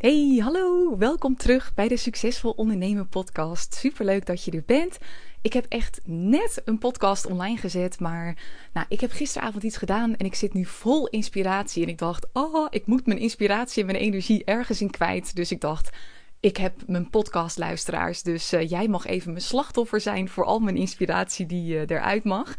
Hey, hallo, welkom terug bij de Succesvol Ondernemen podcast. Superleuk dat je er bent. Ik heb echt net een podcast online gezet, maar nou, ik heb gisteravond iets gedaan en ik zit nu vol inspiratie. En ik dacht, oh, ik moet mijn inspiratie en mijn energie ergens in kwijt. Dus ik dacht, ik heb mijn podcastluisteraars, dus uh, jij mag even mijn slachtoffer zijn voor al mijn inspiratie die uh, eruit mag.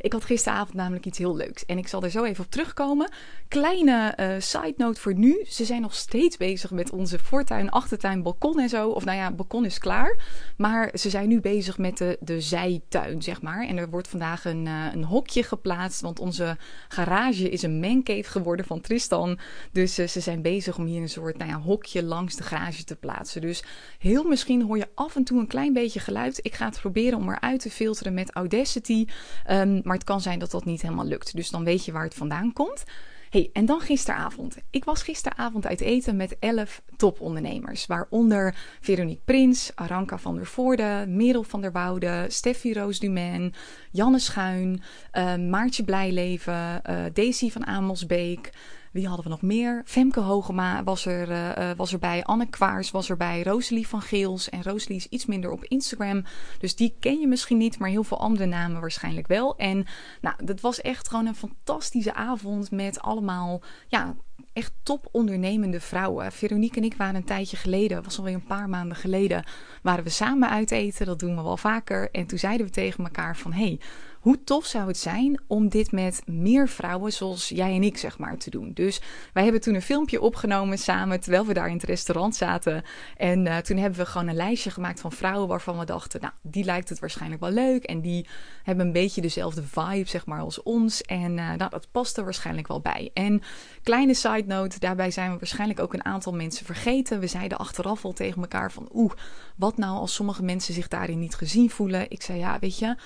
Ik had gisteravond namelijk iets heel leuks. En ik zal er zo even op terugkomen. Kleine uh, side note voor nu. Ze zijn nog steeds bezig met onze voortuin, achtertuin, balkon en zo. Of nou ja, balkon is klaar. Maar ze zijn nu bezig met de, de zijtuin, zeg maar. En er wordt vandaag een, uh, een hokje geplaatst. Want onze garage is een mancave geworden van Tristan. Dus uh, ze zijn bezig om hier een soort nou ja, hokje langs de garage te plaatsen. Dus heel misschien hoor je af en toe een klein beetje geluid. Ik ga het proberen om eruit te filteren met Audacity. Um, maar het kan zijn dat dat niet helemaal lukt. Dus dan weet je waar het vandaan komt. Hey, en dan gisteravond. Ik was gisteravond uit eten met 11 topondernemers. Waaronder Veronique Prins, Aranka van der Voorde, Merel van der Woude, Steffi Roos Dumain, Janne Schuin, uh, Maartje Blijleven, uh, Daisy van Amelsbeek. Wie hadden we nog meer? Femke Hogema was, er, uh, was erbij. Anne Kwaars was erbij. Rosalie van Geels. En Rosalie is iets minder op Instagram. Dus die ken je misschien niet. Maar heel veel andere namen waarschijnlijk wel. En nou, dat was echt gewoon een fantastische avond. Met allemaal ja, echt top ondernemende vrouwen. Veronique en ik waren een tijdje geleden, was alweer een paar maanden geleden, waren we samen uit eten. Dat doen we wel vaker. En toen zeiden we tegen elkaar van, hey, hoe tof zou het zijn om dit met meer vrouwen zoals jij en ik, zeg maar, te doen? Dus wij hebben toen een filmpje opgenomen samen terwijl we daar in het restaurant zaten. En uh, toen hebben we gewoon een lijstje gemaakt van vrouwen waarvan we dachten, nou, die lijkt het waarschijnlijk wel leuk. En die hebben een beetje dezelfde vibe, zeg maar, als ons. En uh, nou, dat past er waarschijnlijk wel bij. En kleine side note, daarbij zijn we waarschijnlijk ook een aantal mensen vergeten. We zeiden achteraf al tegen elkaar van, oeh, wat nou als sommige mensen zich daarin niet gezien voelen? Ik zei, ja, weet je,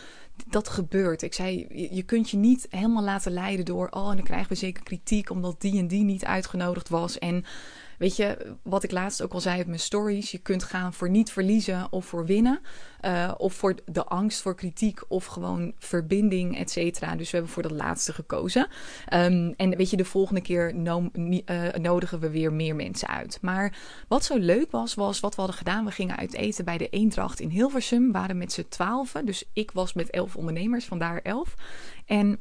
dat gebeurt. Ik zei, je kunt je niet helemaal laten leiden door, oh, en dan krijgen we zeker kritiek omdat die en die niet uitgenodigd was. En weet je, wat ik laatst ook al zei op mijn stories, je kunt gaan voor niet verliezen of voor winnen. Uh, of voor de angst voor kritiek of gewoon verbinding, et cetera. Dus we hebben voor dat laatste gekozen. Um, en weet je, de volgende keer uh, nodigen we weer meer mensen uit. Maar wat zo leuk was, was wat we hadden gedaan. We gingen uit eten bij de Eendracht in Hilversum. waren met z'n twaalfen. Dus ik was met elf ondernemers, vandaar elf. En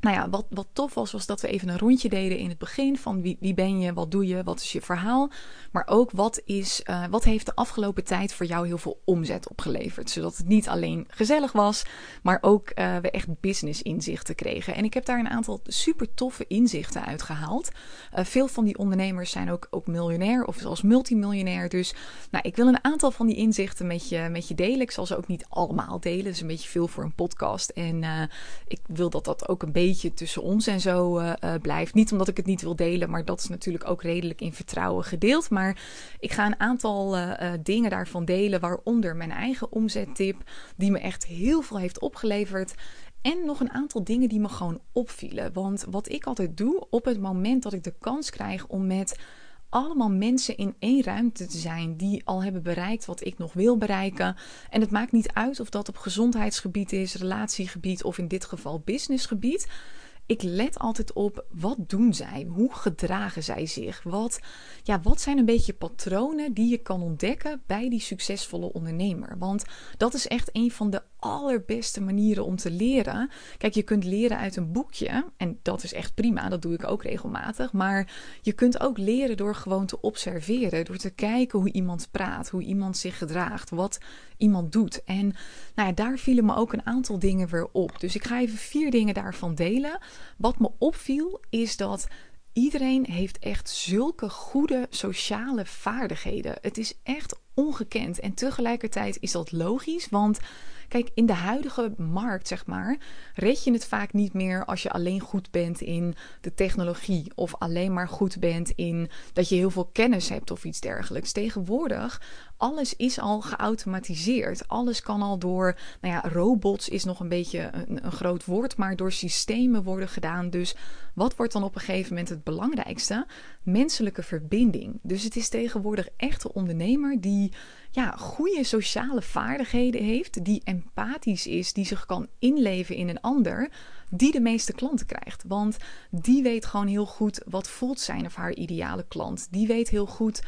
nou ja, wat, wat tof was, was dat we even een rondje deden in het begin van wie, wie ben je, wat doe je, wat is je verhaal. Maar ook wat, is, uh, wat heeft de afgelopen tijd voor jou heel veel omzet opgeleverd. Zodat het niet alleen gezellig was, maar ook uh, we echt business inzichten kregen. En ik heb daar een aantal super toffe inzichten uit gehaald. Uh, veel van die ondernemers zijn ook, ook miljonair of zelfs multimiljonair. Dus nou, ik wil een aantal van die inzichten met je, met je delen. Ik zal ze ook niet allemaal delen. Dat is een beetje veel voor een podcast. En ik wil dat dat ook een beetje beetje tussen ons en zo uh, uh, blijft. Niet omdat ik het niet wil delen, maar dat is natuurlijk ook redelijk in vertrouwen gedeeld. Maar ik ga een aantal uh, dingen daarvan delen, waaronder mijn eigen omzettip, die me echt heel veel heeft opgeleverd. En nog een aantal dingen die me gewoon opvielen. Want wat ik altijd doe op het moment dat ik de kans krijg om met allemaal mensen in één ruimte te zijn die al hebben bereikt wat ik nog wil bereiken. En het maakt niet uit of dat op gezondheidsgebied is, relatiegebied of in dit geval businessgebied. Ik let altijd op wat doen zij? Hoe gedragen zij zich? Wat, ja, wat zijn een beetje patronen die je kan ontdekken bij die succesvolle ondernemer? Want dat is echt een van de allerbeste manieren om te leren. Kijk, je kunt leren uit een boekje en dat is echt prima, dat doe ik ook regelmatig. Maar je kunt ook leren door gewoon te observeren, door te kijken hoe iemand praat, hoe iemand zich gedraagt, wat iemand doet. En nou ja, daar vielen me ook een aantal dingen weer op. Dus ik ga even vier dingen daarvan delen. Wat me opviel is dat iedereen heeft echt zulke goede sociale vaardigheden. Het is echt ongekend en tegelijkertijd is dat logisch, want Kijk, in de huidige markt, zeg maar, red je het vaak niet meer als je alleen goed bent in de technologie of alleen maar goed bent in dat je heel veel kennis hebt of iets dergelijks. Tegenwoordig, alles is al geautomatiseerd. Alles kan al door, nou ja, robots is nog een beetje een, een groot woord, maar door systemen worden gedaan. Dus wat wordt dan op een gegeven moment het belangrijkste? Menselijke verbinding. Dus het is tegenwoordig echt de ondernemer die ja, goede sociale vaardigheden heeft, die empathisch is, die zich kan inleven in een ander, die de meeste klanten krijgt. Want die weet gewoon heel goed wat voelt zijn of haar ideale klant. Die weet heel goed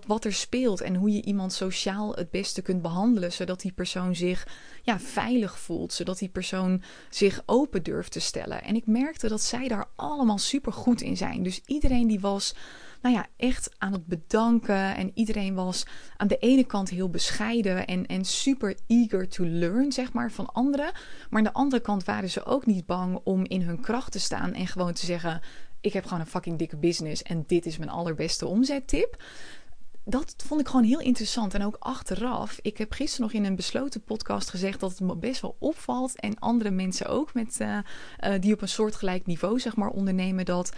wat, er speelt en hoe je iemand sociaal het beste kunt behandelen, zodat die persoon zich ja, veilig voelt, zodat die persoon zich open durft te stellen. En ik merkte dat zij daar allemaal super goed in zijn. Dus iedereen die was nou ja, echt aan het bedanken. En iedereen was aan de ene kant heel bescheiden en, en super eager to learn, zeg maar, van anderen. Maar aan de andere kant waren ze ook niet bang om in hun kracht te staan en gewoon te zeggen: Ik heb gewoon een fucking dikke business en dit is mijn allerbeste omzettip dat vond ik gewoon heel interessant. En ook achteraf. Ik heb gisteren nog in een besloten podcast gezegd dat het me best wel opvalt. En andere mensen ook met, uh, uh, die op een soortgelijk niveau zeg maar, ondernemen. Dat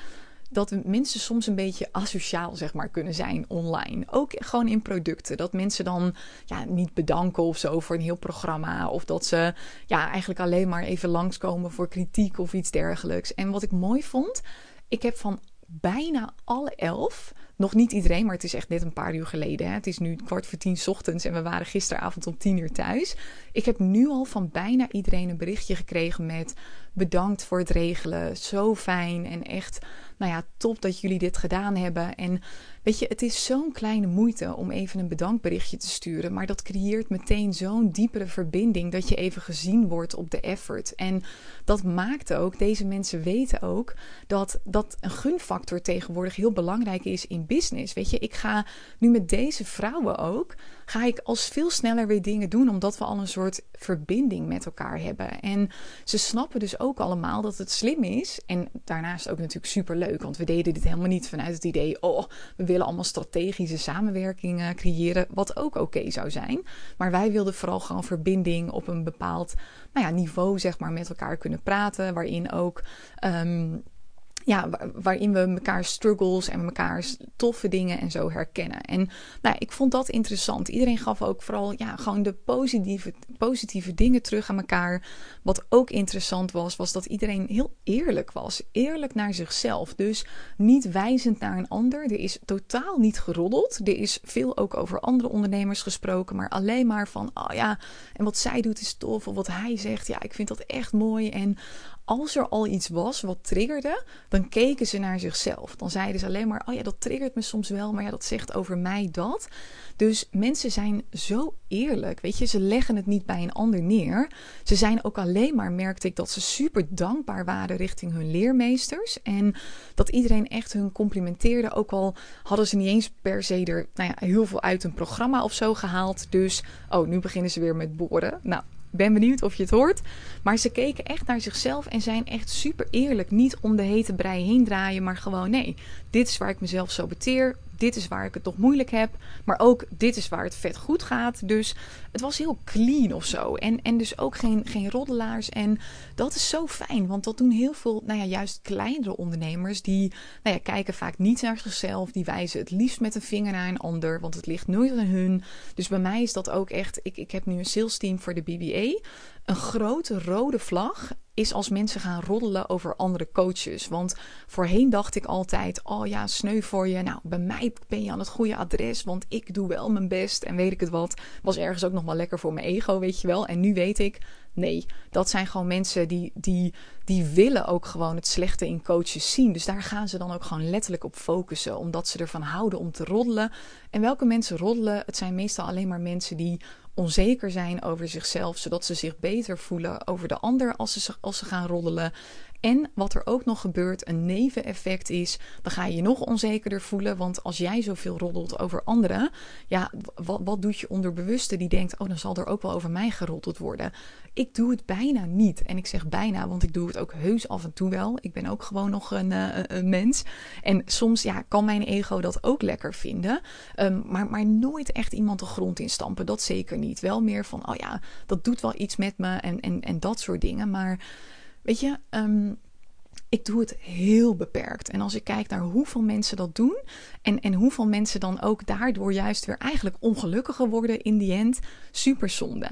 dat mensen soms een beetje asociaal zeg maar kunnen zijn online. Ook gewoon in producten. Dat mensen dan ja, niet bedanken of zo voor een heel programma. Of dat ze ja, eigenlijk alleen maar even langskomen voor kritiek of iets dergelijks. En wat ik mooi vond, ik heb van bijna alle elf nog niet iedereen, maar het is echt net een paar uur geleden. Hè. Het is nu kwart voor tien ochtends en we waren gisteravond om tien uur thuis. Ik heb nu al van bijna iedereen een berichtje gekregen met bedankt voor het regelen. Zo fijn en echt, nou ja, top dat jullie dit gedaan hebben. En weet je, het is zo'n kleine moeite om even een bedankberichtje te sturen. Maar dat creëert meteen zo'n diepere verbinding dat je even gezien wordt op de effort. En dat maakt ook, deze mensen weten ook, dat, dat een gunfactor tegenwoordig heel belangrijk is in business. Weet je, ik ga nu met deze vrouwen ook, ga ik als veel sneller weer dingen doen, omdat we al een soort verbinding met elkaar hebben. En ze snappen dus ook allemaal dat het slim is. En daarnaast ook natuurlijk super leuk, want we deden dit helemaal niet vanuit het idee, oh, we willen allemaal strategische samenwerkingen creëren, wat ook oké zou zijn. Maar wij wilden vooral gewoon verbinding op een bepaald nou ja, niveau, zeg maar, met elkaar kunnen praten, waarin ook. Um, ja, waarin we elkaar struggles en elkaar toffe dingen en zo herkennen. En nou, ik vond dat interessant. Iedereen gaf ook vooral ja, gewoon de positieve, positieve dingen terug aan elkaar. Wat ook interessant was, was dat iedereen heel eerlijk was. Eerlijk naar zichzelf. Dus niet wijzend naar een ander. Er is totaal niet geroddeld. Er is veel ook over andere ondernemers gesproken. Maar alleen maar van, oh ja, en wat zij doet is tof. Of wat hij zegt, ja, ik vind dat echt mooi. En als er al iets was wat triggerde, dan keken ze naar zichzelf. Dan zeiden ze alleen maar: Oh ja, dat triggert me soms wel, maar ja, dat zegt over mij dat. Dus mensen zijn zo eerlijk. Weet je, ze leggen het niet bij een ander neer. Ze zijn ook alleen maar, merkte ik, dat ze super dankbaar waren richting hun leermeesters. En dat iedereen echt hun complimenteerde. Ook al hadden ze niet eens per se er nou ja, heel veel uit een programma of zo gehaald. Dus, oh, nu beginnen ze weer met boren. Nou, ben benieuwd of je het hoort. Maar ze keken echt naar zichzelf en zijn echt super eerlijk. Niet om de hete brei heen draaien, maar gewoon nee. Dit is waar ik mezelf zo beteer dit is waar ik het toch moeilijk heb. Maar ook dit is waar het vet goed gaat. Dus het was heel clean of zo. En, en dus ook geen, geen roddelaars. En dat is zo fijn. Want dat doen heel veel, nou ja, juist kleinere ondernemers. Die nou ja, kijken vaak niet naar zichzelf. Die wijzen het liefst met een vinger naar een ander. Want het ligt nooit aan hun. Dus bij mij is dat ook echt. Ik, ik heb nu een sales team voor de BBA. Een grote rode vlag is als mensen gaan roddelen over andere coaches. Want voorheen dacht ik altijd: oh ja, sneu voor je. Nou, bij mij ben je aan het goede adres, want ik doe wel mijn best en weet ik het wat. Was ergens ook nog wel lekker voor mijn ego, weet je wel. En nu weet ik: nee, dat zijn gewoon mensen die, die, die willen ook gewoon het slechte in coaches zien. Dus daar gaan ze dan ook gewoon letterlijk op focussen, omdat ze ervan houden om te roddelen. En welke mensen roddelen? Het zijn meestal alleen maar mensen die onzeker zijn over zichzelf, zodat ze zich beter voelen over de ander als ze, als ze gaan roddelen. En wat er ook nog gebeurt, een neveneffect is, dan ga je je nog onzekerder voelen. Want als jij zoveel roddelt over anderen, ja, wat, wat doet je onderbewuste die denkt, oh, dan zal er ook wel over mij geroddeld worden. Ik doe het bijna niet. En ik zeg bijna, want ik doe het ook heus af en toe wel. Ik ben ook gewoon nog een, uh, een mens. En soms ja, kan mijn ego dat ook lekker vinden. Um, maar, maar nooit echt iemand de grond in stampen. Dat zeker niet. Wel meer van, oh ja, dat doet wel iets met me en, en, en dat soort dingen. Maar Weet je, um, ik doe het heel beperkt. En als ik kijk naar hoeveel mensen dat doen en, en hoeveel mensen dan ook daardoor juist weer eigenlijk ongelukkiger worden in die end, super zonde.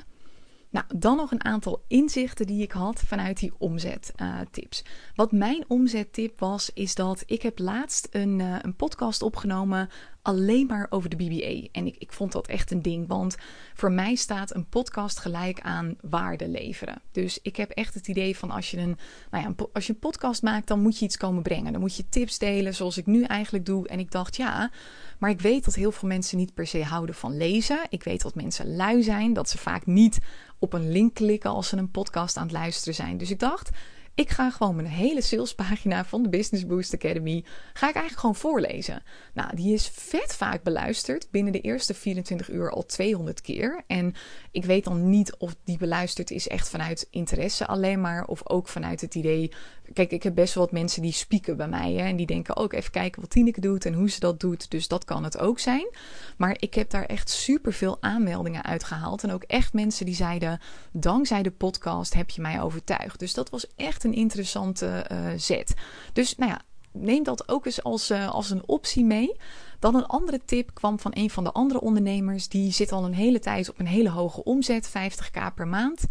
Nou, dan nog een aantal inzichten die ik had vanuit die omzettips. Uh, Wat mijn omzettip was, is dat ik heb laatst een, uh, een podcast opgenomen alleen maar over de BBA. En ik, ik vond dat echt een ding, want voor mij staat een podcast gelijk aan waarde leveren. Dus ik heb echt het idee van als je een, nou ja, als je een podcast maakt, dan moet je iets komen brengen. Dan moet je tips delen, zoals ik nu eigenlijk doe. En ik dacht, ja, maar ik weet dat heel veel mensen niet per se houden van lezen. Ik weet dat mensen lui zijn, dat ze vaak niet op een link klikken als ze een podcast aan het luisteren zijn. Dus ik dacht, ik ga gewoon mijn hele salespagina van de Business Boost Academy, ga ik eigenlijk gewoon voorlezen. Nou, die is vet vaak beluisterd. Binnen de eerste 24 uur al 200 keer. En ik weet dan niet of die beluisterd is echt vanuit interesse alleen maar. Of ook vanuit het idee. Kijk, ik heb best wel wat mensen die spieken bij mij. Hè, en die denken ook even kijken wat Tineke doet en hoe ze dat doet. Dus dat kan het ook zijn. Maar ik heb daar echt super veel aanmeldingen uitgehaald. En ook echt mensen die zeiden: Dankzij de podcast heb je mij overtuigd. Dus dat was echt een interessante uh, zet. Dus nou ja, neem dat ook eens als, uh, als een optie mee. Dan een andere tip kwam van een van de andere ondernemers. Die zit al een hele tijd op een hele hoge omzet, 50k per maand.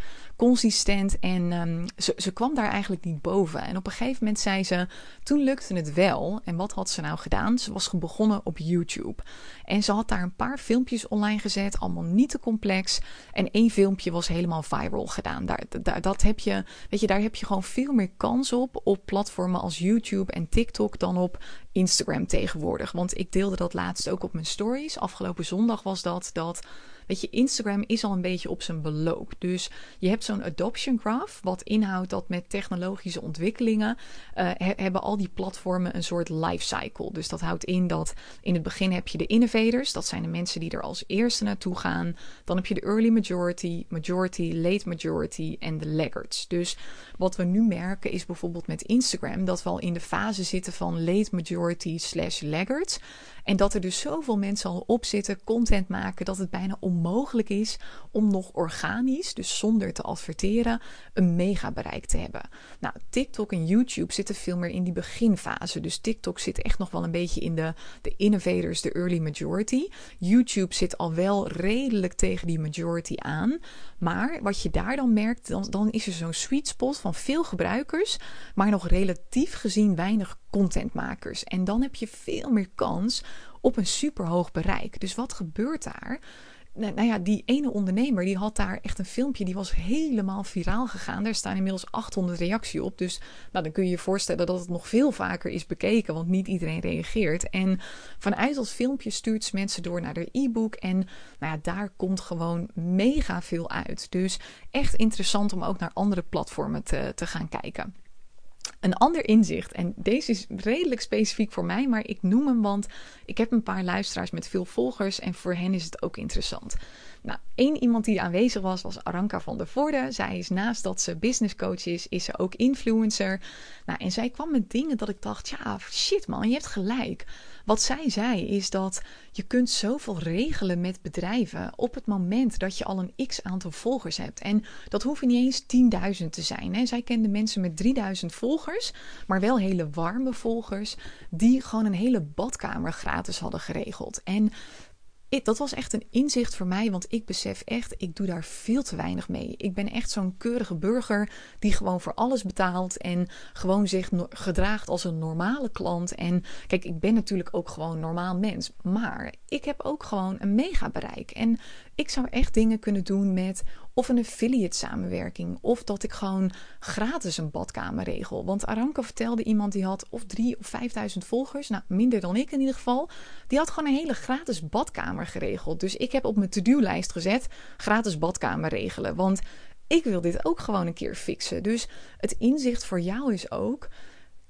Consistent. En um, ze, ze kwam daar eigenlijk niet boven. En op een gegeven moment zei ze: Toen lukte het wel. En wat had ze nou gedaan? Ze was begonnen op YouTube. En ze had daar een paar filmpjes online gezet, allemaal niet te complex. En één filmpje was helemaal viral gedaan. Daar, daar, dat heb je, weet je, daar heb je gewoon veel meer kans op op platformen als YouTube en TikTok dan op Instagram tegenwoordig. Want ik deelde dat laatst ook op mijn stories. Afgelopen zondag was dat dat Weet je, Instagram is al een beetje op zijn beloop. Dus je hebt zo'n adoption graph, wat inhoudt dat met technologische ontwikkelingen uh, hebben al die platformen een soort life cycle. Dus dat houdt in dat in het begin heb je de innovators, dat zijn de mensen die er als eerste naartoe gaan. Dan heb je de early majority, majority, late majority en de laggards. Dus wat we nu merken is bijvoorbeeld met Instagram dat we al in de fase zitten van late majority slash laggards. En dat er dus zoveel mensen al op zitten, content maken, dat het bijna onmogelijk is om nog organisch, dus zonder te adverteren, een mega bereik te hebben. Nou, TikTok en YouTube zitten veel meer in die beginfase. Dus TikTok zit echt nog wel een beetje in de, de innovators, de early majority. YouTube zit al wel redelijk tegen die majority aan. Maar wat je daar dan merkt, dan, dan is er zo'n sweet spot van veel gebruikers, maar nog relatief gezien weinig contentmakers. En dan heb je veel meer kans op een superhoog bereik. Dus wat gebeurt daar? Nou, ja, die ene ondernemer die had daar echt een filmpje, die was helemaal viraal gegaan. Daar staan inmiddels 800 reacties op. Dus nou, dan kun je je voorstellen dat het nog veel vaker is bekeken, want niet iedereen reageert. En vanuit dat filmpje stuurt ze mensen door naar de e-book. En nou ja, daar komt gewoon mega veel uit. Dus echt interessant om ook naar andere platformen te, te gaan kijken. Een ander inzicht, en deze is redelijk specifiek voor mij, maar ik noem hem, want ik heb een paar luisteraars met veel volgers en voor hen is het ook interessant. Nou, één iemand die aanwezig was, was Aranka van der Voorde. Zij is naast dat ze business coach is, is ze ook influencer. Nou, en zij kwam met dingen dat ik dacht, ja, shit man, je hebt gelijk. Wat zij zei is dat je kunt zoveel regelen met bedrijven op het moment dat je al een x aantal volgers hebt. En dat hoeven niet eens 10.000 te zijn. Hè. Zij kende mensen met 3000 volgers, maar wel hele warme volgers, die gewoon een hele badkamer gratis hadden geregeld. En dat was echt een inzicht voor mij, want ik besef echt, ik doe daar veel te weinig mee. Ik ben echt zo'n keurige burger die gewoon voor alles betaalt en gewoon zich gedraagt als een normale klant. En kijk, ik ben natuurlijk ook gewoon normaal mens, maar ik heb ook gewoon een mega bereik. En ik zou echt dingen kunnen doen met of een affiliate samenwerking. Of dat ik gewoon gratis een badkamer regel. Want Aranka vertelde iemand die had of drie of vijfduizend volgers. Nou, minder dan ik in ieder geval. Die had gewoon een hele gratis badkamer geregeld. Dus ik heb op mijn to-do-lijst gezet gratis badkamer regelen. Want ik wil dit ook gewoon een keer fixen. Dus het inzicht voor jou is ook.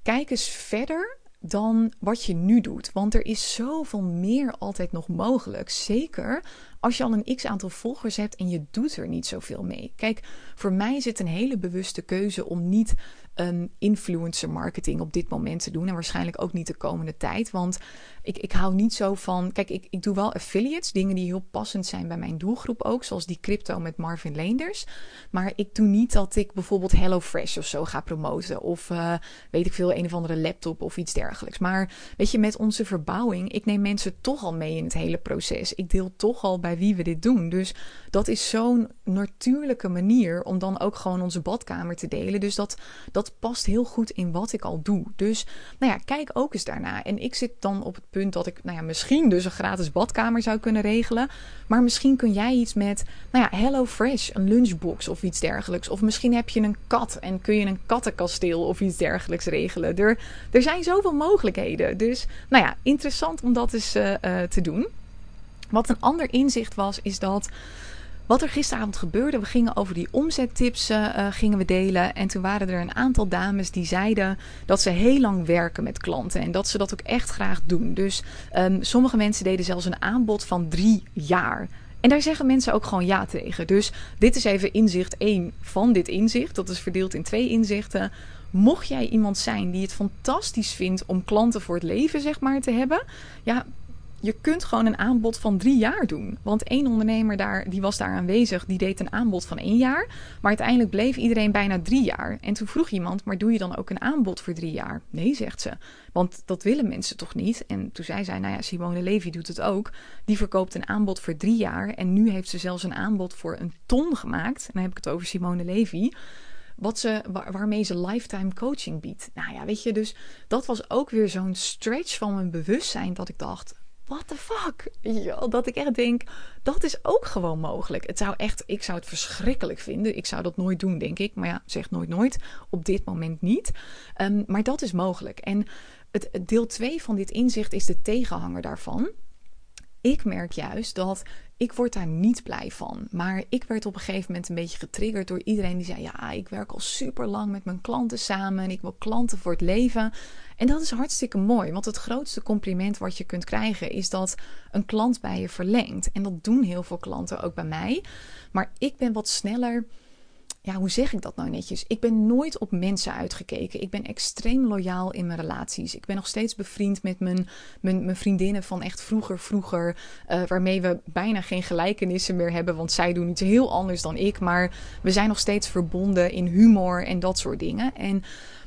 Kijk eens verder dan wat je nu doet. Want er is zoveel meer altijd nog mogelijk. Zeker als je al een x aantal volgers hebt en je doet er niet zoveel mee. Kijk, voor mij het een hele bewuste keuze om niet um, influencer marketing op dit moment te doen. En waarschijnlijk ook niet de komende tijd. Want ik, ik hou niet zo van. Kijk, ik, ik doe wel affiliates, dingen die heel passend zijn bij mijn doelgroep ook. Zoals die crypto met Marvin Leenders. Maar ik doe niet dat ik bijvoorbeeld HelloFresh of zo ga promoten. Of uh, weet ik veel, een of andere laptop of iets dergelijks. Maar weet je, met onze verbouwing, ik neem mensen toch al mee in het hele proces. Ik deel toch al bij wie we dit doen. Dus dat is zo'n natuurlijke manier om dan ook gewoon onze badkamer te delen. Dus dat, dat past heel goed in wat ik al doe. Dus nou ja, kijk ook eens daarna. En ik zit dan op het punt dat ik nou ja, misschien dus een gratis badkamer zou kunnen regelen. Maar misschien kun jij iets met nou ja, Hello Fresh, een lunchbox of iets dergelijks. Of misschien heb je een kat en kun je een kattenkasteel of iets dergelijks regelen. Er, er zijn zoveel mogelijkheden. Dus nou ja, interessant om dat eens uh, uh, te doen. Wat een ander inzicht was, is dat wat er gisteravond gebeurde, we gingen over die omzettips uh, gingen we delen. En toen waren er een aantal dames die zeiden dat ze heel lang werken met klanten. En dat ze dat ook echt graag doen. Dus um, sommige mensen deden zelfs een aanbod van drie jaar. En daar zeggen mensen ook gewoon ja tegen. Dus dit is even inzicht 1 van dit inzicht. Dat is verdeeld in twee inzichten. Mocht jij iemand zijn die het fantastisch vindt om klanten voor het leven, zeg maar, te hebben, ja, je kunt gewoon een aanbod van drie jaar doen. Want één ondernemer daar, die was daar aanwezig, die deed een aanbod van één jaar. Maar uiteindelijk bleef iedereen bijna drie jaar. En toen vroeg iemand, maar doe je dan ook een aanbod voor drie jaar? Nee, zegt ze. Want dat willen mensen toch niet? En toen zei zij, nou ja, Simone Levy doet het ook. Die verkoopt een aanbod voor drie jaar. En nu heeft ze zelfs een aanbod voor een ton gemaakt. En dan heb ik het over Simone Levy wat ze, waarmee ze lifetime coaching biedt. Nou ja, weet je, dus dat was ook weer zo'n stretch van mijn bewustzijn dat ik dacht: what the fuck? Ja, dat ik echt denk, dat is ook gewoon mogelijk. Het zou echt, ik zou het verschrikkelijk vinden. Ik zou dat nooit doen, denk ik. Maar ja, zeg nooit nooit. Op dit moment niet. Um, maar dat is mogelijk. En het, het deel 2 van dit inzicht is de tegenhanger daarvan. Ik merk juist dat ik word daar niet blij van. Maar ik werd op een gegeven moment een beetje getriggerd door iedereen die zei: Ja, ik werk al super lang met mijn klanten samen en ik wil klanten voor het leven. En dat is hartstikke mooi, want het grootste compliment wat je kunt krijgen is dat een klant bij je verlengt. En dat doen heel veel klanten ook bij mij. Maar ik ben wat sneller ja, hoe zeg ik dat nou netjes? Ik ben nooit op mensen uitgekeken. Ik ben extreem loyaal in mijn relaties. Ik ben nog steeds bevriend met mijn, mijn, vriendinnen van echt vroeger, vroeger. Uh, waarmee we bijna geen gelijkenissen meer hebben. Want zij doen iets heel anders dan ik. Maar we zijn nog steeds verbonden in humor en dat soort dingen. En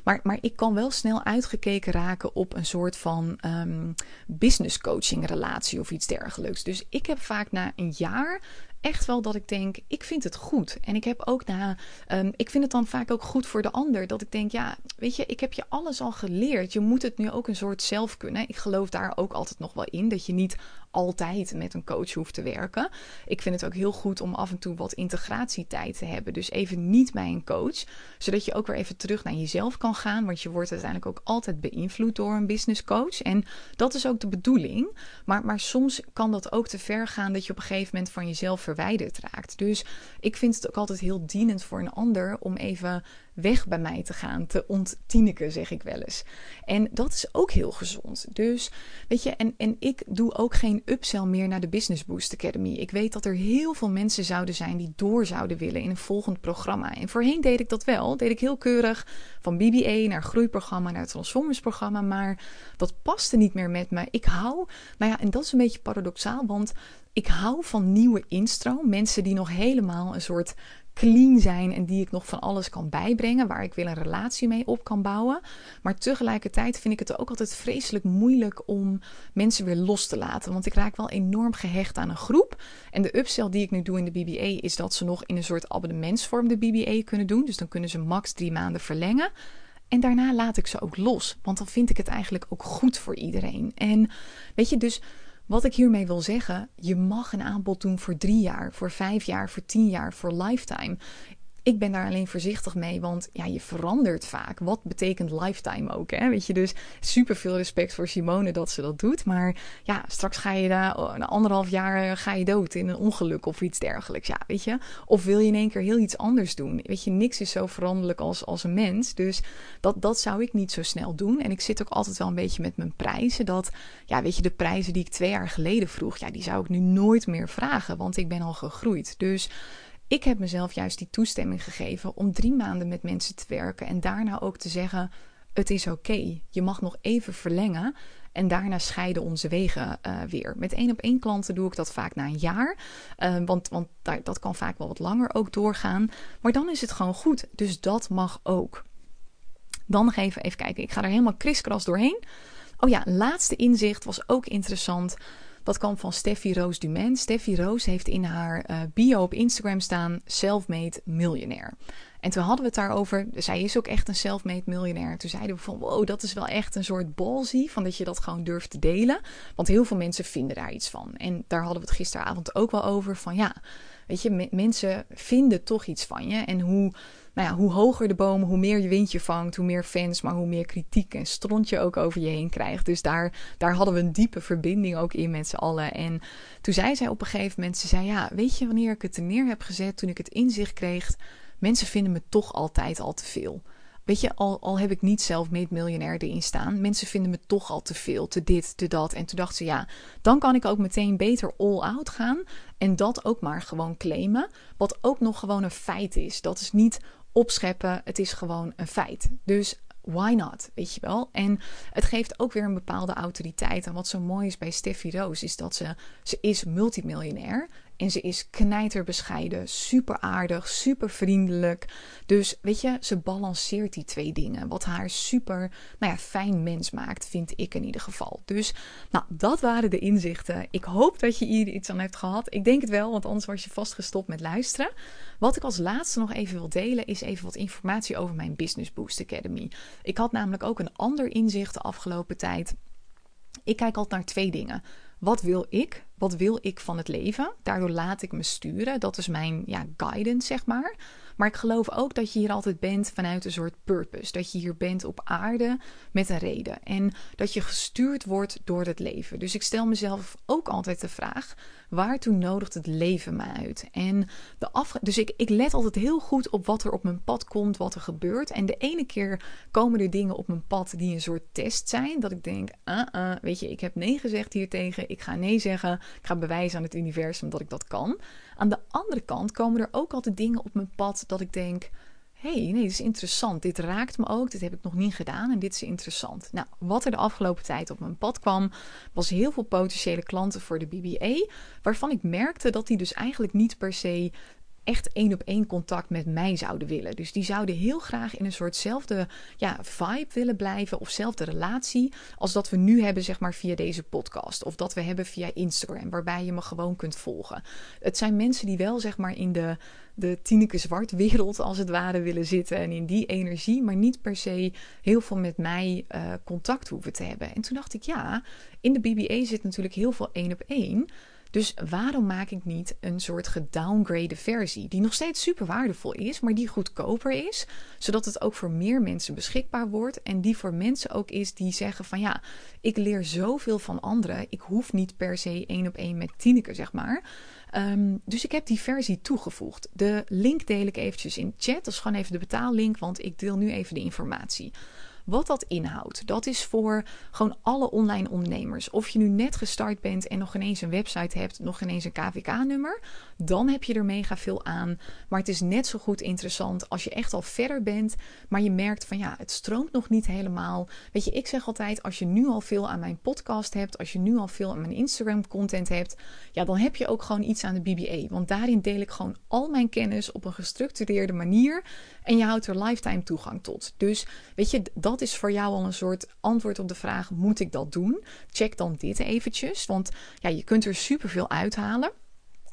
maar, maar ik kan wel snel uitgekeken raken op een soort van um, business coaching relatie of iets dergelijks. Dus ik heb vaak na een jaar echt wel dat ik denk, ik vind het goed. En ik heb ook na, um, ik vind het dan vaak ook goed voor de ander. Dat ik denk, ja, weet je, ik heb je alles al geleerd. Je moet het nu ook een soort zelf kunnen. Ik geloof daar ook altijd nog wel in. Dat je niet altijd met een coach hoeft te werken. Ik vind het ook heel goed om af en toe wat integratietijd te hebben. Dus even niet bij een coach. Zodat je ook weer even terug naar jezelf kan gaan. Want je wordt uiteindelijk ook altijd beïnvloed door een business coach. En dat is ook de bedoeling. Maar, maar soms kan dat ook te ver gaan dat je op een gegeven moment van jezelf verwijderd raakt. Dus ik vind het ook altijd heel dienend voor een ander om even weg bij mij te gaan, te onttieneken, zeg ik wel eens. En dat is ook heel gezond. Dus weet je, en, en ik doe ook geen upsell meer naar de Business Boost Academy. Ik weet dat er heel veel mensen zouden zijn die door zouden willen in een volgend programma. En voorheen deed ik dat wel, deed ik heel keurig van BBA naar groeiprogramma naar Transformers programma, maar dat paste niet meer met me. Ik hou, nou ja, en dat is een beetje paradoxaal, want ik hou van nieuwe instroom. Mensen die nog helemaal een soort clean zijn en die ik nog van alles kan bijbrengen, waar ik wil een relatie mee op kan bouwen. Maar tegelijkertijd vind ik het ook altijd vreselijk moeilijk om mensen weer los te laten, want ik raak wel enorm gehecht aan een groep. En de upsell die ik nu doe in de BBA is dat ze nog in een soort abonnementsvorm de BBA kunnen doen. Dus dan kunnen ze max drie maanden verlengen. En daarna laat ik ze ook los, want dan vind ik het eigenlijk ook goed voor iedereen. En weet je, dus wat ik hiermee wil zeggen, je mag een aanbod doen voor drie jaar, voor vijf jaar, voor tien jaar, voor lifetime. Ik ben daar alleen voorzichtig mee, want ja, je verandert vaak. Wat betekent lifetime ook? Hè? Weet je, dus super veel respect voor Simone dat ze dat doet. Maar ja, straks ga je daar oh, na anderhalf jaar eh, ga je dood in een ongeluk of iets dergelijks. Ja, weet je. Of wil je in één keer heel iets anders doen? Weet je, niks is zo veranderlijk als, als een mens. Dus dat, dat zou ik niet zo snel doen. En ik zit ook altijd wel een beetje met mijn prijzen. Dat, ja, weet je, de prijzen die ik twee jaar geleden vroeg, ja, die zou ik nu nooit meer vragen. Want ik ben al gegroeid. Dus ik heb mezelf juist die toestemming gegeven om drie maanden met mensen te werken en daarna ook te zeggen: het is oké, je mag nog even verlengen. En daarna scheiden onze wegen uh, weer. Met één op één klanten doe ik dat vaak na een jaar. Uh, want want dat kan vaak wel wat langer ook doorgaan. Maar dan is het gewoon goed. Dus dat mag ook. Dan even, even kijken. Ik ga er helemaal kriskras doorheen. Oh ja, laatste inzicht was ook interessant Dat kwam van Steffi Roos Dumain. Steffi Roos heeft in haar uh, bio op Instagram staan self-made miljonair. En toen hadden we het daarover. Zij is ook echt een self-made miljonair. Toen zeiden we van wow, dat is wel echt een soort balzie. Van dat je dat gewoon durft te delen. Want heel veel mensen vinden daar iets van. En daar hadden we het gisteravond ook wel over. Van ja, weet je, mensen vinden toch iets van je. En hoe nou ja, hoe hoger de boom, hoe meer je windje vangt, hoe meer fans, maar hoe meer kritiek en stront je ook over je heen krijgt. Dus daar, daar hadden we een diepe verbinding ook in met z'n allen. En toen zei zij op een gegeven moment, ze zei ja, weet je wanneer ik het er neer heb gezet, toen ik het inzicht kreeg, mensen vinden me toch altijd al te veel. Weet je, al, al heb ik niet zelf made miljonair erin staan. Mensen vinden me toch al te veel, te dit, te dat. En toen dacht ze, ja, dan kan ik ook meteen beter all out gaan. En dat ook maar gewoon claimen. Wat ook nog gewoon een feit is. Dat is niet opscheppen. Het is gewoon een feit. Dus why not? Weet je wel? En het geeft ook weer een bepaalde autoriteit. En wat zo mooi is bij Steffi Roos, is dat ze, ze is multimiljonair. En ze is knijterbescheiden, super aardig, super vriendelijk. Dus weet je, ze balanceert die twee dingen. Wat haar super nou ja, fijn mens maakt, vind ik in ieder geval. Dus nou, dat waren de inzichten. Ik hoop dat je hier iets aan hebt gehad. Ik denk het wel, want anders was je vast gestopt met luisteren. Wat ik als laatste nog even wil delen, is even wat informatie over mijn Business Boost Academy. Ik had namelijk ook een ander inzicht de afgelopen tijd. Ik kijk altijd naar twee dingen. Wat wil ik? Wat wil ik van het leven? Daardoor laat ik me sturen. Dat is mijn ja, guidance, zeg maar. Maar ik geloof ook dat je hier altijd bent vanuit een soort purpose. Dat je hier bent op aarde met een reden. En dat je gestuurd wordt door het leven. Dus ik stel mezelf ook altijd de vraag: waartoe nodigt het leven me uit? En de af... Dus ik, ik let altijd heel goed op wat er op mijn pad komt, wat er gebeurt. En de ene keer komen er dingen op mijn pad die een soort test zijn. Dat ik denk: uh -uh, weet je, ik heb nee gezegd hier tegen. Ik ga nee zeggen. Ik ga bewijzen aan het universum dat ik dat kan. Aan de andere kant komen er ook altijd dingen op mijn pad dat ik denk: hey, nee, dit is interessant. Dit raakt me ook. Dit heb ik nog niet gedaan en dit is interessant. Nou, wat er de afgelopen tijd op mijn pad kwam, was heel veel potentiële klanten voor de BBA, waarvan ik merkte dat die dus eigenlijk niet per se echt één op één contact met mij zouden willen. Dus die zouden heel graag in een soortzelfde ja, vibe willen blijven of zelfde relatie als dat we nu hebben, zeg maar, via deze podcast. Of dat we hebben via Instagram, waarbij je me gewoon kunt volgen. Het zijn mensen die wel, zeg maar, in de, de Tineke Zwart wereld als het ware willen zitten en in die energie, maar niet per se heel veel met mij uh, contact hoeven te hebben. En toen dacht ik, ja, in de BBA zit natuurlijk heel veel één op één. Dus waarom maak ik niet een soort gedowngrade versie, die nog steeds super waardevol is, maar die goedkoper is, zodat het ook voor meer mensen beschikbaar wordt en die voor mensen ook is die zeggen van ja, ik leer zoveel van anderen, ik hoef niet per se één op één met Tineke, zeg maar. Um, dus ik heb die versie toegevoegd. De link deel ik eventjes in chat. Dat is gewoon even de betaallink, want ik deel nu even de informatie. Wat dat inhoudt, dat is voor gewoon alle online ondernemers. Of je nu net gestart bent en nog ineens een website hebt, nog ineens een KVK-nummer, dan heb je er mega veel aan. Maar het is net zo goed interessant als je echt al verder bent, maar je merkt van ja, het stroomt nog niet helemaal. Weet je, ik zeg altijd, als je nu al veel aan mijn podcast hebt, als je nu al veel aan mijn Instagram-content hebt, ja, dan heb je ook gewoon iets aan de BBA. Want daarin deel ik gewoon al mijn kennis op een gestructureerde manier en je houdt er lifetime toegang tot. Dus weet je, dat is voor jou al een soort antwoord op de vraag: moet ik dat doen? Check dan dit eventjes, want ja, je kunt er superveel uithalen.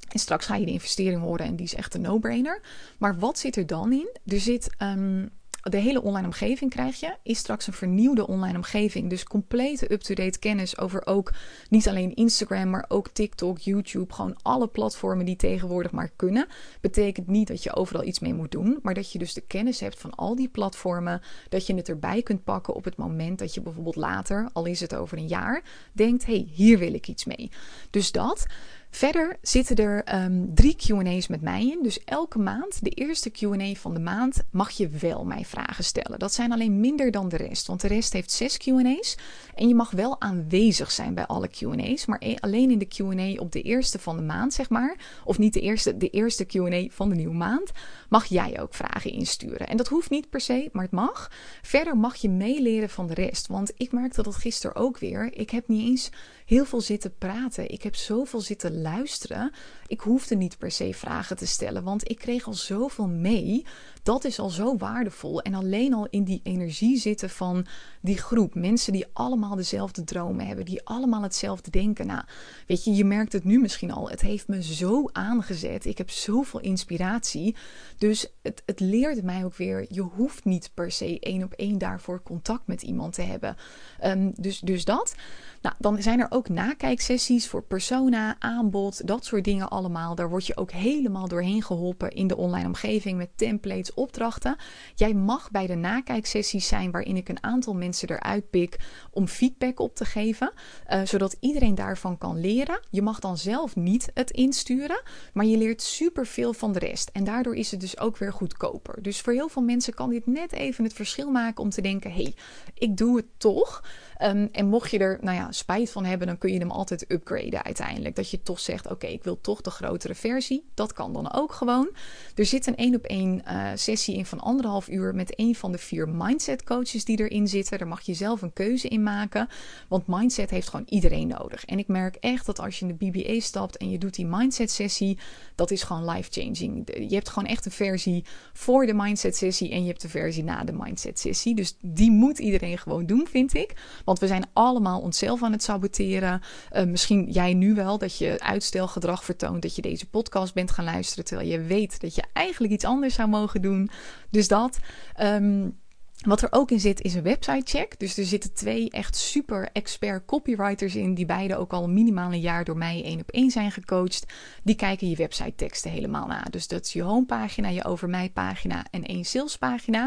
En straks ga je de investering horen en die is echt een no-brainer. Maar wat zit er dan in? Er zit um, de hele online omgeving krijg je. Is straks een vernieuwde online omgeving. Dus complete up-to-date kennis over ook niet alleen Instagram, maar ook TikTok, YouTube. Gewoon alle platformen die tegenwoordig maar kunnen. Betekent niet dat je overal iets mee moet doen. Maar dat je dus de kennis hebt van al die platformen. Dat je het erbij kunt pakken op het moment dat je bijvoorbeeld later, al is het over een jaar, denkt: hé, hey, hier wil ik iets mee. Dus dat. Verder zitten er um, drie QA's met mij in. Dus elke maand, de eerste QA van de maand, mag je wel mij vragen stellen. Dat zijn alleen minder dan de rest, want de rest heeft zes QA's. En je mag wel aanwezig zijn bij alle QA's, maar e- alleen in de QA op de eerste van de maand, zeg maar. Of niet de eerste, de eerste QA van de nieuwe maand, mag jij ook vragen insturen. En dat hoeft niet per se, maar het mag. Verder mag je meeleren van de rest, want ik merkte dat gisteren ook weer. Ik heb niet eens heel veel zitten praten. Ik heb zoveel zitten luisteren. Ik hoefde niet per se vragen te stellen, want ik kreeg al zoveel mee. Dat is al zo waardevol. En alleen al in die energie zitten van die groep. Mensen die allemaal dezelfde dromen hebben, die allemaal hetzelfde denken. Nou, weet je, je merkt het nu misschien al. Het heeft me zo aangezet. Ik heb zoveel inspiratie. Dus het, het leert mij ook weer, je hoeft niet per se één op één daarvoor contact met iemand te hebben. Ehm, dus, dus dat. Nou, dan zijn er ook nakijksessies voor persona, aanbod, dat soort dingen allemaal. Daar word je ook helemaal doorheen geholpen in de online omgeving met templates, opdrachten. Jij mag bij de nakijksessies zijn waarin ik een aantal mensen eruit pik om feedback op te geven, uh, zodat iedereen daarvan kan leren. Je mag dan zelf niet het insturen, maar je leert superveel van de rest. En daardoor is het dus ook weer goedkoper. Dus voor heel veel mensen kan dit net even het verschil maken om te denken: hé, hey, ik doe het toch. Um, en mocht je er nou ja, spijt van hebben, dan kun je hem altijd upgraden uiteindelijk. Dat je toch zegt: Oké, ik wil toch de grotere versie. Dat kan dan ook gewoon. Er zit een één op één uh, sessie in van anderhalf uur met een van de vier mindset coaches die erin zitten. Daar mag je zelf een keuze in maken. Want mindset heeft gewoon iedereen nodig. En ik merk echt dat als je in de BBA stapt en je doet die mindset sessie, dat is gewoon life changing. Je hebt gewoon echt een versie voor de mindset sessie en je hebt de versie na de mindset sessie. Dus die moet iedereen gewoon doen, vind ik. Want we zijn allemaal onszelf aan het saboteren. Uh, misschien jij nu wel dat je uitstelgedrag vertoont, dat je deze podcast bent gaan luisteren terwijl je weet dat je eigenlijk iets anders zou mogen doen. Dus dat. Um, wat er ook in zit is een website check. Dus er zitten twee echt super expert copywriters in, die beide ook al minimaal een jaar door mij één op één zijn gecoacht. Die kijken je website teksten helemaal na. Dus dat is je homepagina, je over mij pagina en één salespagina.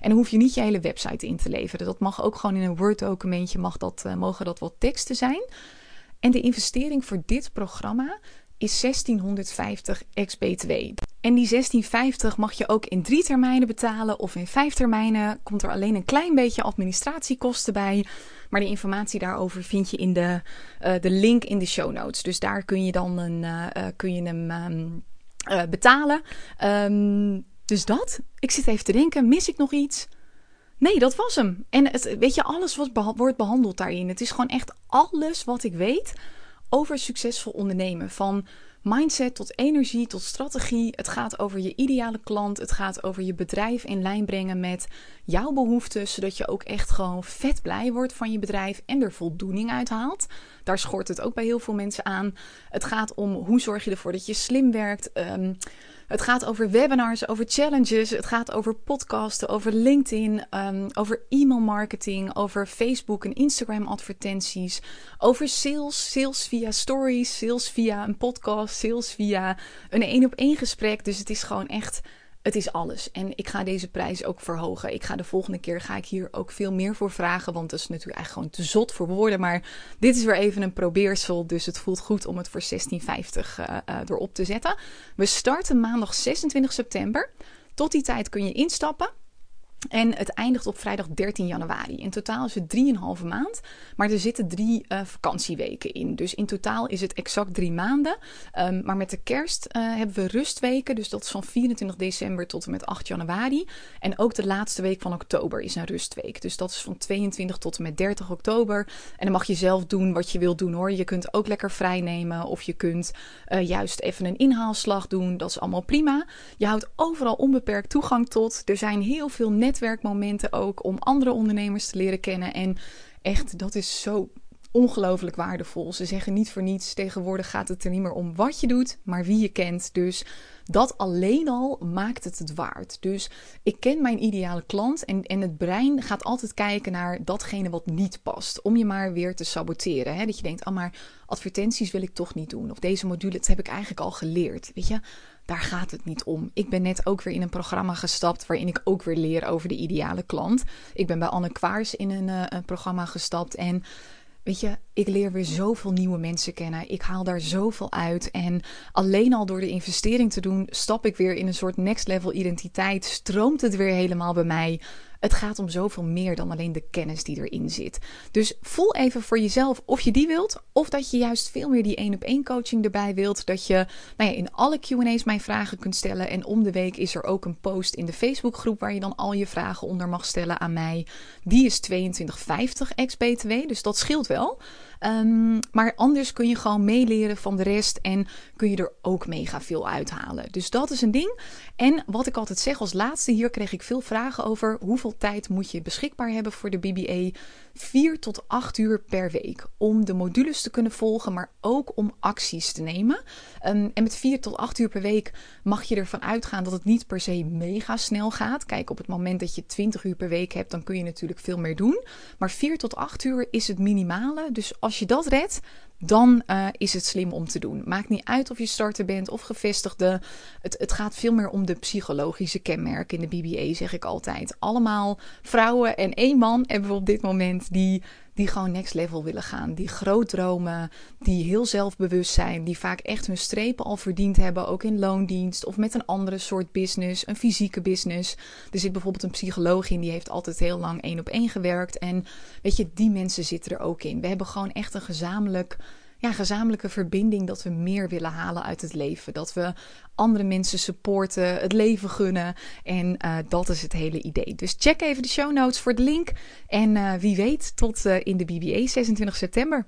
En dan hoef je niet je hele website in te leveren. Dat mag ook gewoon in een Word documentje, mag dat, uh, mogen dat wat teksten zijn. En de investering voor dit programma is 1650 ex-BTW. En die 1650 mag je ook in drie termijnen betalen of in vijf termijnen. Komt er alleen een klein beetje administratiekosten bij. Maar de informatie daarover vind je in de, uh, de link in de show notes. Dus daar kun je dan een, uh, kun je hem um, betalen. Um, dus dat. Ik zit even te denken, mis ik nog iets? Nee, dat was hem. En het, weet je, alles wat wordt behandeld daarin. Het is gewoon echt alles wat ik weet over succesvol ondernemen. Van mindset tot energie tot strategie. Het gaat over je ideale klant. Het gaat over je bedrijf in lijn brengen met jouw behoeften. Zodat je ook echt gewoon vet blij wordt van je bedrijf en er voldoening uit haalt. Daar schort het ook bij heel veel mensen aan. Het gaat om hoe zorg je ervoor dat je slim werkt. Um, het gaat over webinars, over challenges. Het gaat over podcasten, over LinkedIn, um, over e-mail marketing, over Facebook en Instagram advertenties, over sales, sales via stories, sales via een podcast, sales via een één op één gesprek. Dus het is gewoon echt het is alles. En ik ga deze prijs ook verhogen. Ik ga de volgende keer ga ik hier ook veel meer voor vragen. Want dat is natuurlijk eigenlijk gewoon te zot voor woorden. Maar dit is weer even een probeersel. Dus het voelt goed om het voor 1650 uh, uh, erop te zetten. We starten maandag 26 september. Tot die tijd kun je instappen. En het eindigt op vrijdag 13 januari. In totaal is het 3,5 maand. Maar er zitten drie uh, vakantieweken in. Dus in totaal is het exact drie maanden. Um, maar met de kerst uh, hebben we rustweken. Dus dat is van 24 december tot en met 8 januari. En ook de laatste week van oktober is een rustweek. Dus dat is van 22 tot en met 30 oktober. En dan mag je zelf doen wat je wilt doen hoor. Je kunt ook lekker vrij nemen. Of je kunt uh, juist even een inhaalslag doen. Dat is allemaal prima. Je houdt overal onbeperkt toegang tot. Er zijn heel veel net netwerkmomenten ook om andere ondernemers te leren kennen. En echt, dat is zo ongelooflijk waardevol. Ze zeggen niet voor niets, tegenwoordig gaat het er niet meer om wat je doet, maar wie je kent. Dus dat alleen al maakt het het waard. Dus ik ken mijn ideale klant en, en het brein gaat altijd kijken naar datgene wat niet past. Om je maar weer te saboteren. Hè? Dat je denkt, oh maar advertenties wil ik toch niet doen. Of deze module, heb ik eigenlijk al geleerd. Weet je, daar gaat het niet om. Ik ben net ook weer in een programma gestapt waarin ik ook weer leer over de ideale klant. Ik ben bij Anne Kwaars in een, uh, een programma gestapt en Weet je, ik leer weer zoveel nieuwe mensen kennen. Ik haal daar zoveel uit. En alleen al door de investering te doen, stap ik weer in een soort next level identiteit. Stroomt het weer helemaal bij mij. Het gaat om zoveel meer dan alleen de kennis die erin zit. Dus voel even voor jezelf of je die wilt. Of dat je juist veel meer die één op één coaching erbij wilt. Dat je nou ja, in alle QA's mijn vragen kunt stellen. En om de week is er ook een post in de Facebookgroep waar je dan al je vragen onder mag stellen aan mij. Die is 22,50 ex-BTW. Dus dat scheelt wel. Ehm, maar anders kun je gewoon meeleren van de rest en kun je er ook mega veel uithalen. Dus dat is een ding. En wat ik altijd zeg als laatste, hier kreeg ik veel vragen over hoeveel tijd moet je beschikbaar hebben voor de BBA. 4 tot 8 uur per week om de modules te kunnen volgen, maar ook om acties te nemen. Ehm, en met 4 tot 8 uur per week mag je ervan uitgaan dat het niet per se mega snel gaat. Kijk, op het moment dat je 20 uur per week hebt, dan kun je natuurlijk veel meer doen. Maar 4 tot 8 uur is het minimale. Dus als je dat redt, dan uh, is het slim om te doen. Maakt niet uit of je starter bent of gevestigde. Het, het gaat veel meer om de psychologische kenmerken in de BBA, zeg ik altijd. Allemaal vrouwen en één man hebben we op dit moment die die gewoon next level willen gaan. Die groot dromen, die heel zelfbewust zijn, die vaak echt hun strepen al verdiend hebben, ook in loondienst of met een andere soort business, een fysieke business. Er zit bijvoorbeeld een psycholoog in, die heeft altijd heel lang één op één gewerkt. En weet je, die mensen zitten er ook in. We hebben gewoon echt een gezamenlijk ja, gezamenlijke verbinding dat we meer willen halen uit het leven. Dat we andere mensen supporten, het leven gunnen. En uh, dat is het hele idee. Dus check even de show notes voor de link. En uh, wie weet, tot uh, in de BBA 26 september.